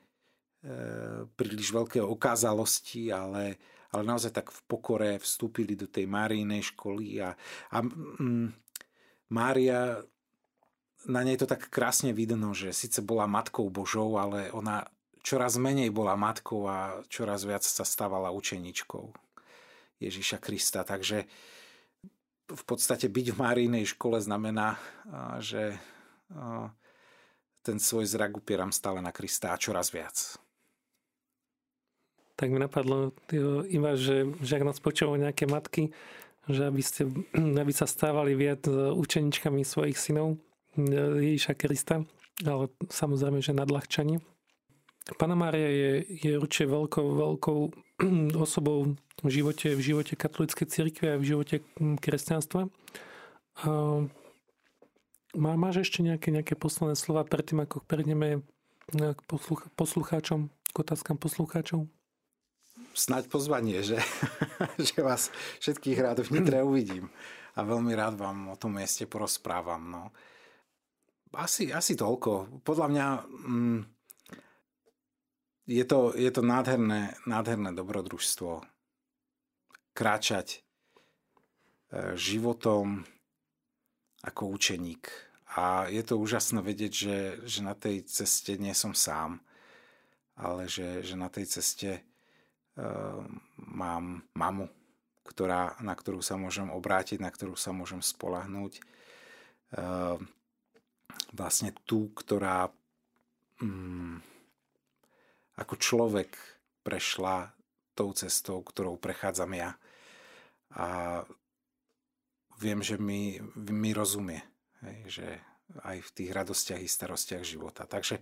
príliš veľké okázalosti, ale, ale naozaj tak v pokore vstúpili do tej Márijnej školy a, a mm, Mária, na nej to tak krásne vidno, že síce bola matkou Božou, ale ona čoraz menej bola matkou a čoraz viac sa stávala učeničkou Ježiša Krista. Takže v podstate byť v Márijnej škole znamená, že ten svoj zrak upieram stále na Krista a čoraz viac. Tak mi napadlo iba, že, že ak nás počúvajú nejaké matky, že aby, ste, (clears throat) aby sa stávali viac učeničkami svojich synov Ježiša Krista, ale samozrejme, že nadľahčanie. Pána Mária je, je určite veľkou, veľkou (clears throat) osobou v živote, v živote katolíckej cirkvi a v živote kresťanstva. Má, máš ešte nejaké, nejaké posledné slova predtým, ako prejdeme k posluch, poslucháčom, k otázkam poslucháčov? Snaď pozvanie, že, (laughs) že vás všetkých rád v Nitre uvidím. A veľmi rád vám o tom mieste porozprávam. No. Asi, asi toľko. Podľa mňa mm, je, to, je to nádherné, nádherné dobrodružstvo. Kráčať e, životom ako učeník. A je to úžasné vedieť, že, že na tej ceste nie som sám, ale že, že na tej ceste uh, mám mamu, ktorá, na ktorú sa môžem obrátiť, na ktorú sa môžem spolahnúť. Uh, vlastne tú, ktorá um, ako človek prešla tou cestou, ktorou prechádzam ja. A viem, že mi, mi rozumie, hej, že aj v tých radostiach i starostiach života. Takže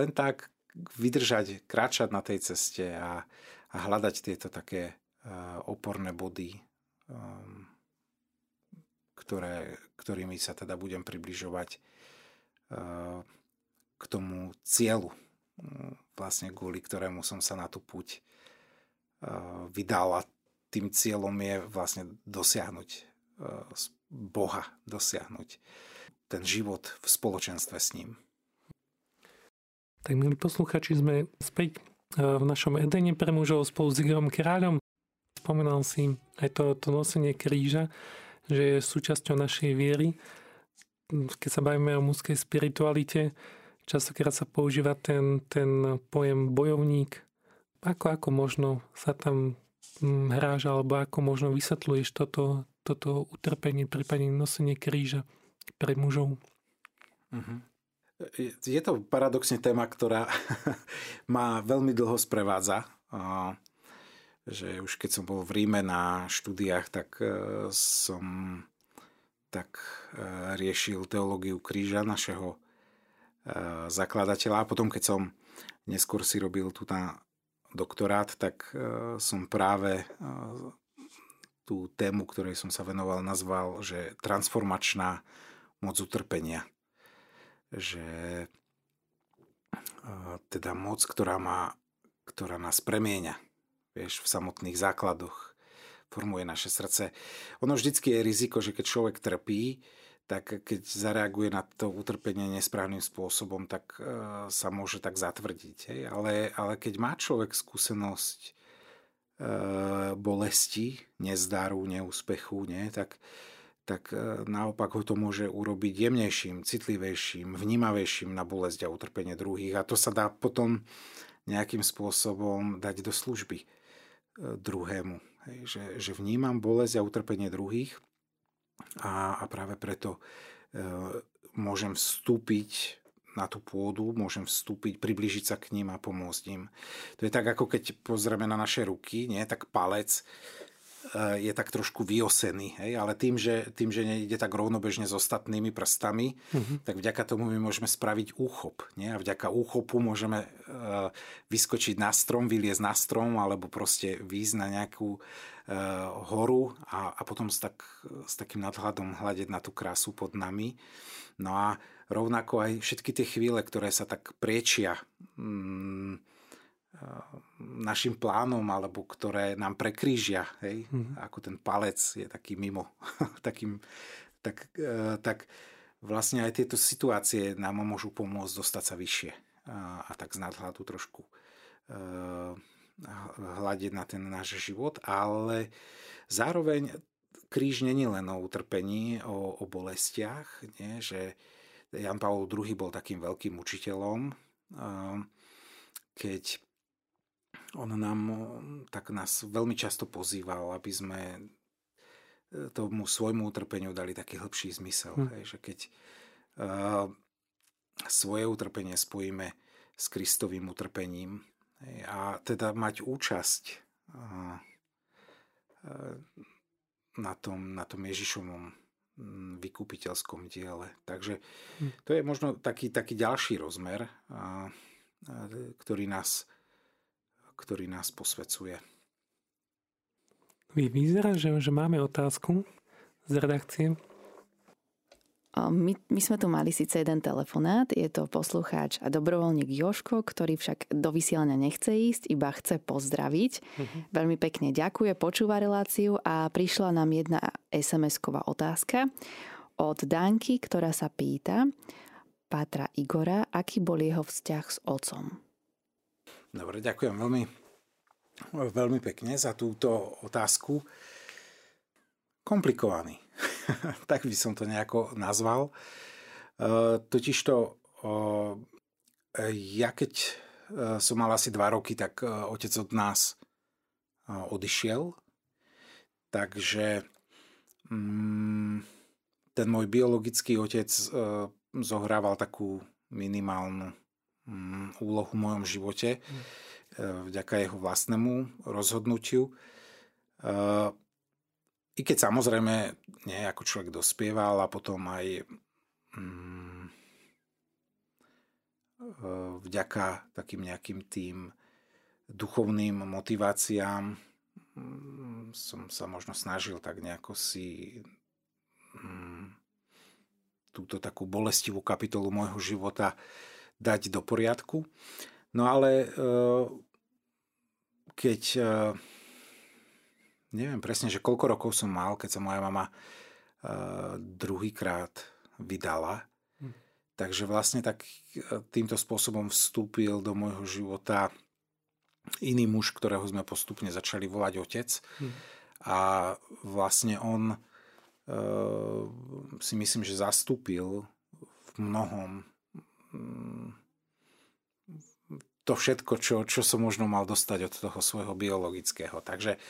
len tak vydržať, kráčať na tej ceste a, a hľadať tieto také uh, oporné body, um, ktoré, ktorými sa teda budem približovať uh, k tomu cieľu, um, vlastne kvôli ktorému som sa na tú púť uh, vydal a tým cieľom je vlastne dosiahnuť Boha dosiahnuť ten život v spoločenstve s ním. Tak milí posluchači, sme späť e, v našom Edene pre mužov spolu s Igorom Kráľom. Spomínal si aj to, to nosenie kríža, že je súčasťou našej viery. Keď sa bavíme o mužskej spiritualite, častokrát sa používa ten, ten pojem bojovník. Ako, ako možno sa tam hm, hráš, alebo ako možno vysvetľuješ toto, toto utrpenie, prípadne nosenie kríža pre mužov. Uh-huh. Je to paradoxne téma, ktorá (laughs) ma veľmi dlho sprevádza. Že už keď som bol v Ríme na štúdiách, tak e, som tak e, riešil teológiu kríža našeho e, zakladateľa. A potom, keď som neskôr si robil tu na doktorát, tak som práve tú tému, ktorej som sa venoval, nazval, že transformačná moc utrpenia. Že teda moc, ktorá, má, ktorá nás premieňa vieš, v samotných základoch, formuje naše srdce. Ono vždycky je riziko, že keď človek trpí, tak keď zareaguje na to utrpenie nesprávnym spôsobom, tak uh, sa môže tak zatvrdiť. Hej? Ale, ale keď má človek skúsenosť bolesti, nezdaru, neúspechu, nie? tak, tak uh, naopak ho to môže urobiť jemnejším, citlivejším, vnímavejším na bolesť a utrpenie druhých. A to sa dá potom nejakým spôsobom dať do služby uh, druhému. Že, že vnímam bolesť a utrpenie druhých a, a práve preto e, môžem vstúpiť na tú pôdu, môžem vstúpiť, približiť sa k ním a pomôcť im. To je tak, ako keď pozrieme na naše ruky, nie? tak palec Eh, je tak trošku vyosený, hej? ale tým že, tým, že nejde tak rovnobežne s ostatnými prstami, uh-huh. tak vďaka tomu my môžeme spraviť úchop. Nie? A vďaka úchopu môžeme uh, vyskočiť na strom, vyliezť na strom, alebo proste výjsť na nejakú uh, horu a, a potom s, tak, s takým nadhľadom hľadiť na tú krásu pod nami. No a rovnako aj všetky tie chvíle, ktoré sa tak priečia mm, našim plánom, alebo ktoré nám prekrížia, hej? Mm-hmm. ako ten palec je taký mimo, (laughs) takým, tak, e, tak vlastne aj tieto situácie nám môžu pomôcť dostať sa vyššie a, a tak z nadhľadu trošku uh, hľadiť na ten náš život, ale zároveň kríž není len o utrpení, o, o bolestiach, nie? že Jan Pavel II bol takým veľkým učiteľom, keď on nám tak nás veľmi často pozýval, aby sme e, tomu svojmu utrpeniu dali taký hĺbší zmysel. Hm. Hej, že keď uh, svoje utrpenie spojíme s Kristovým utrpením hej, a teda mať účasť uh, na tom, na tom Ježišovom vykupiteľskom diele. Takže hm. to je možno taký, taký ďalší rozmer, uh, ktorý nás ktorý nás posvecuje. Vyzerá, že, že máme otázku z redakcie. My, my sme tu mali síce jeden telefonát, je to poslucháč a dobrovoľník Joško, ktorý však do vysielania nechce ísť, iba chce pozdraviť. Uh-huh. Veľmi pekne ďakuje, počúva reláciu a prišla nám jedna SMS-ková otázka od Danky, ktorá sa pýta Pátra Igora, aký bol jeho vzťah s otcom. Dobre, ďakujem veľmi, veľmi pekne za túto otázku. Komplikovaný. (laughs) tak by som to nejako nazval. E, totižto e, ja keď e, som mal asi dva roky, tak otec od nás odišiel. Takže mm, ten môj biologický otec zohrával takú minimálnu Mm, úlohu v mojom živote mm. vďaka jeho vlastnému rozhodnutiu. I keď samozrejme nie ako človek dospieval a potom aj mm, e, vďaka takým nejakým tým duchovným motiváciám som sa možno snažil tak nejako si túto takú bolestivú kapitolu môjho života dať do poriadku. No ale e, keď e, neviem presne, že koľko rokov som mal, keď sa moja mama e, druhýkrát vydala. Hm. Takže vlastne tak týmto spôsobom vstúpil do môjho života iný muž, ktorého sme postupne začali volať otec. Hm. A vlastne on si myslím, že zastúpil v mnohom Mm, to všetko, čo, čo som možno mal dostať od toho svojho biologického. Takže eh,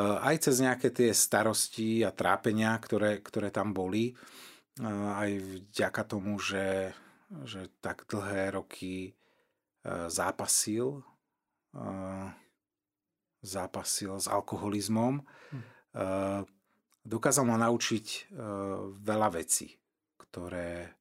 aj cez nejaké tie starosti a trápenia, ktoré, ktoré tam boli, eh, aj vďaka tomu, že, že tak dlhé roky eh, zápasil, zápasil s alkoholizmom, hm. dokázal ma naučiť veľa vecí, ktoré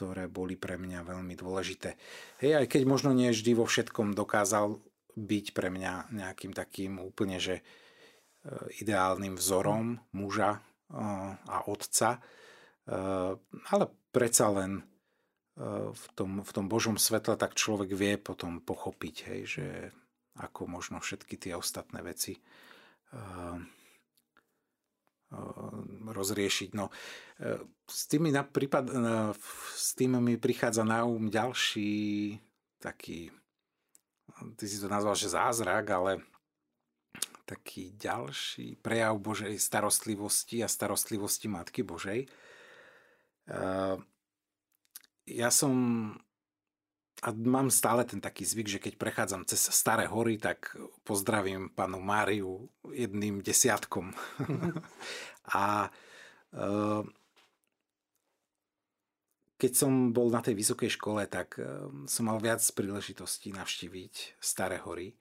ktoré boli pre mňa veľmi dôležité. Hej, aj keď možno nie vždy vo všetkom dokázal byť pre mňa nejakým takým úplne, že e, ideálnym vzorom muža e, a otca, e, ale predsa len v tom, v tom Božom svetle tak človek vie potom pochopiť, hej, že ako možno všetky tie ostatné veci rozriešiť. No, s, tými na, prípad, s tým mi prichádza na um ďalší taký, ty si to nazval, že zázrak, ale taký ďalší prejav Božej starostlivosti a starostlivosti Matky Božej. Ja som a mám stále ten taký zvyk, že keď prechádzam cez staré hory, tak pozdravím panu Máriu jedným desiatkom. (laughs) a e, keď som bol na tej vysokej škole, tak e, som mal viac príležitostí navštíviť staré hory.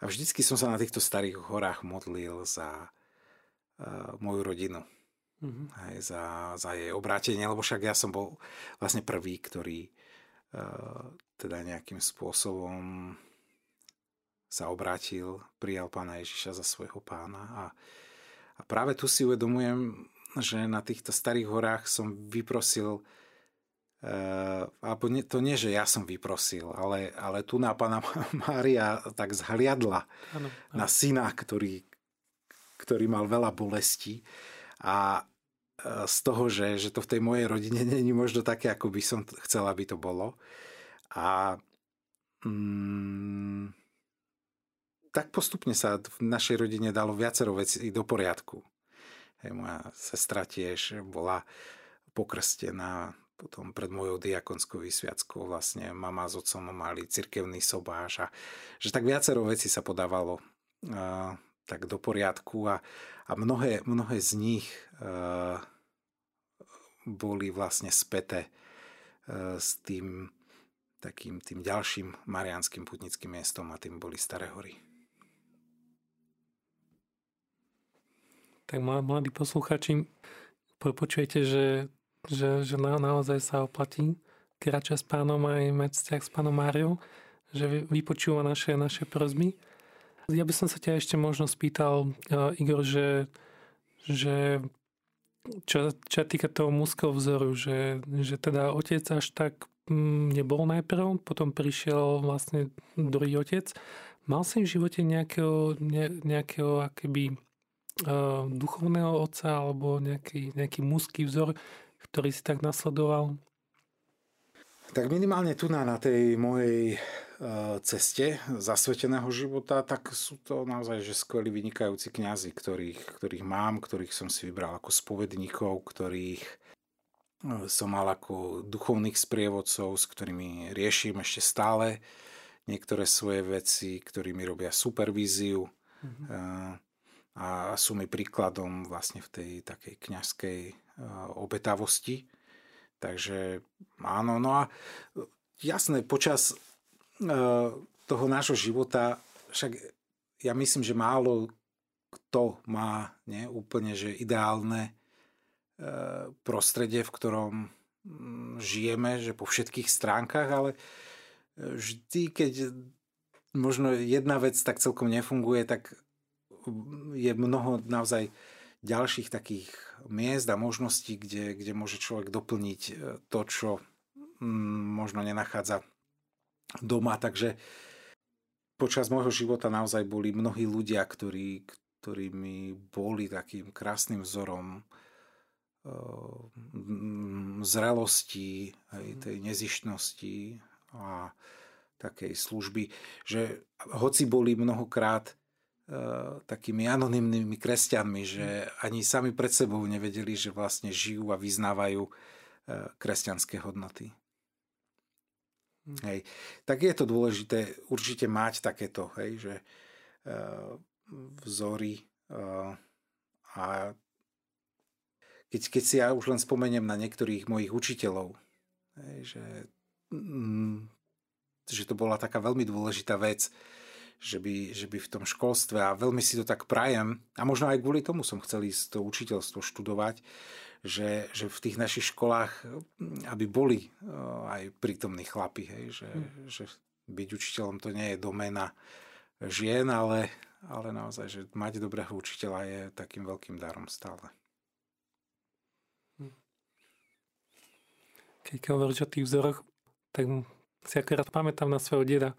A vždycky som sa na týchto starých horách modlil za e, moju rodinu. Mm-hmm. Aj za, za jej obrátenie, lebo však ja som bol vlastne prvý, ktorý teda nejakým spôsobom sa obrátil, prijal pána Ježiša za svojho pána a, a práve tu si uvedomujem, že na týchto starých horách som vyprosil Uh, alebo nie, to nie, že ja som vyprosil, ale, ale tu na pána (laughs) Mária tak zhliadla ano, ano. na syna, ktorý, ktorý mal veľa bolestí a z toho, že, že to v tej mojej rodine (laughs) není možno také, ako by som chcel, aby to bolo. A mm, tak postupne sa v našej rodine dalo viacero vecí do poriadku. Hej, moja sestra tiež bola pokrstená potom pred mojou diakonskou vysviackou vlastne mama s otcom mali cirkevný sobáš a že tak viacero vecí sa podávalo uh, tak do poriadku a, a mnohé, mnohé z nich uh, boli vlastne späté uh, s tým takým tým ďalším marianským putnickým miestom a tým boli Staré hory. Tak mladí posluchači, počujete, že, že, že na, naozaj sa oplatí kráča s pánom aj mať vzťah s pánom Máriou, že vypočúva naše, naše prozby. Ja by som sa ťa ešte možno spýtal, uh, Igor, že, že čo, čo týka toho mužského vzoru, že, že teda otec až tak Mm, nebol najprv, potom prišiel vlastne druhý otec. Mal si v živote nejakého, ne, nejakého akéby uh, duchovného otca alebo nejaký, nejaký mužský vzor, ktorý si tak nasledoval? Tak minimálne tu na, na tej mojej uh, ceste zasveteného života, tak sú to naozaj že skvelí vynikajúci kňazi, ktorých, ktorých mám, ktorých som si vybral ako spovedníkov, ktorých som mal ako duchovných sprievodcov, s ktorými riešim ešte stále niektoré svoje veci, ktorí mi robia supervíziu mm-hmm. a sú mi príkladom vlastne v tej takej kňazskej obetavosti. Takže áno, no a jasné, počas toho nášho života, však ja myslím, že málo kto má nie, úplne že ideálne prostredie, v ktorom mm, žijeme, že po všetkých stránkach, ale vždy, keď možno jedna vec tak celkom nefunguje, tak mm, je mnoho naozaj ďalších takých miest a možností, kde, kde môže človek doplniť e, to, čo mm, možno nenachádza doma. Takže počas môjho života naozaj boli mnohí ľudia, ktorí, ktorí mi boli takým krásnym vzorom Ehm, zrelosti, aj mhm. tej nezištnosti a takej služby, že hoci boli mnohokrát takými anonymnými kresťanmi, že ani sami pred sebou nevedeli, že vlastne žijú a vyznávajú uh, kresťanské hodnoty. Hmm. Hej. Tak je to dôležité určite mať takéto, hej, že uh, vzory a keď, keď si ja už len spomeniem na niektorých mojich učiteľov, že, mm, že to bola taká veľmi dôležitá vec, že by, že by v tom školstve, a veľmi si to tak prajem, a možno aj kvôli tomu som chcel ísť to učiteľstvo študovať, že, že v tých našich školách, mm, aby boli aj prítomní chlapi, hej, že, hmm. že byť učiteľom to nie je domena žien, ale, ale naozaj, že mať dobrého učiteľa je takým veľkým darom stále. keď hovoríš o tých vzoroch, tak si akorát pamätám na svojho deda.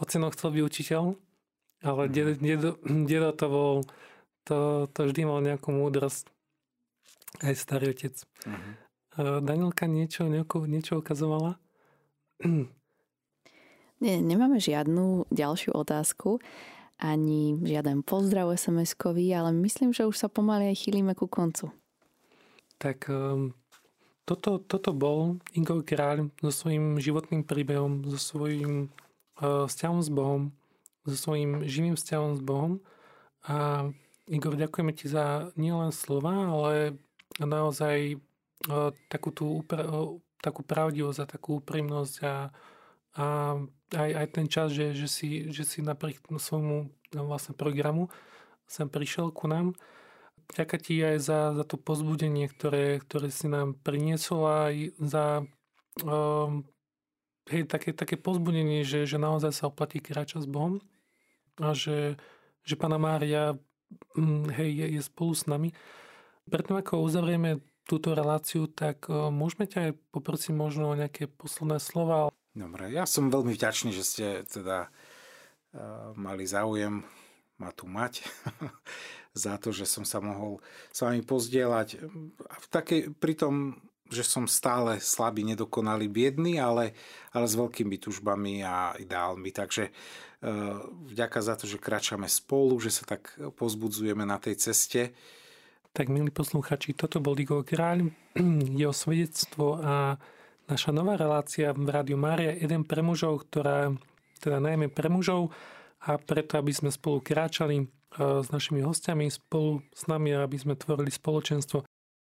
Ocino chcel byť učiteľ, Ale mm. dedo, dedo, (clears throat) dedo to bol, to, to vždy mal nejakú múdrosť. Aj starý otec. Mm-hmm. Danielka niečo, niečo, niečo ukazovala? (clears throat) Nie, nemáme žiadnu ďalšiu otázku, ani žiaden pozdrav SMS-kový, ale myslím, že už sa pomaly aj chýlime ku koncu. Tak um, toto, toto bol Igor Kráľ so svojím životným príbehom, so svojím vzťahom s Bohom, so svojím živým vzťahom s Bohom. A Igor, ďakujeme ti za nielen slova, ale naozaj uh, takú tú uh, takú pravdivosť a takú úprimnosť a, a aj, aj ten čas, že, že, si, že si napriek svojmu no, vlastne programu sem prišiel ku nám. Ďaká ti aj za, za to pozbudenie, ktoré, ktoré si nám priniesol aj za um, hej, také, také pozbudenie, že, že naozaj sa oplatí kráčať s Bohom a že, že Pana Mária mm, hej, je, je spolu s nami. Preto ako uzavrieme túto reláciu, tak e, môžeme ťa aj poprosiť možno o nejaké posledné slova. Dobre, ja som veľmi vďačný, že ste teda uh, mali záujem ma tu mať (laughs) za to, že som sa mohol s vami pozdieľať. V takej, pri tom, že som stále slabý, nedokonalý, biedný, ale, ale s veľkými tužbami a ideálmi. Takže uh, vďaka za to, že kračame spolu, že sa tak pozbudzujeme na tej ceste. Tak milí posluchači, toto bol Igor Kráľ, (clears throat) jeho svedectvo a naša nová relácia v Rádiu Mária Eden pre mužov, ktorá teda najmä pre mužov a preto, aby sme spolu kráčali e, s našimi hostiami, spolu s nami, aby sme tvorili spoločenstvo,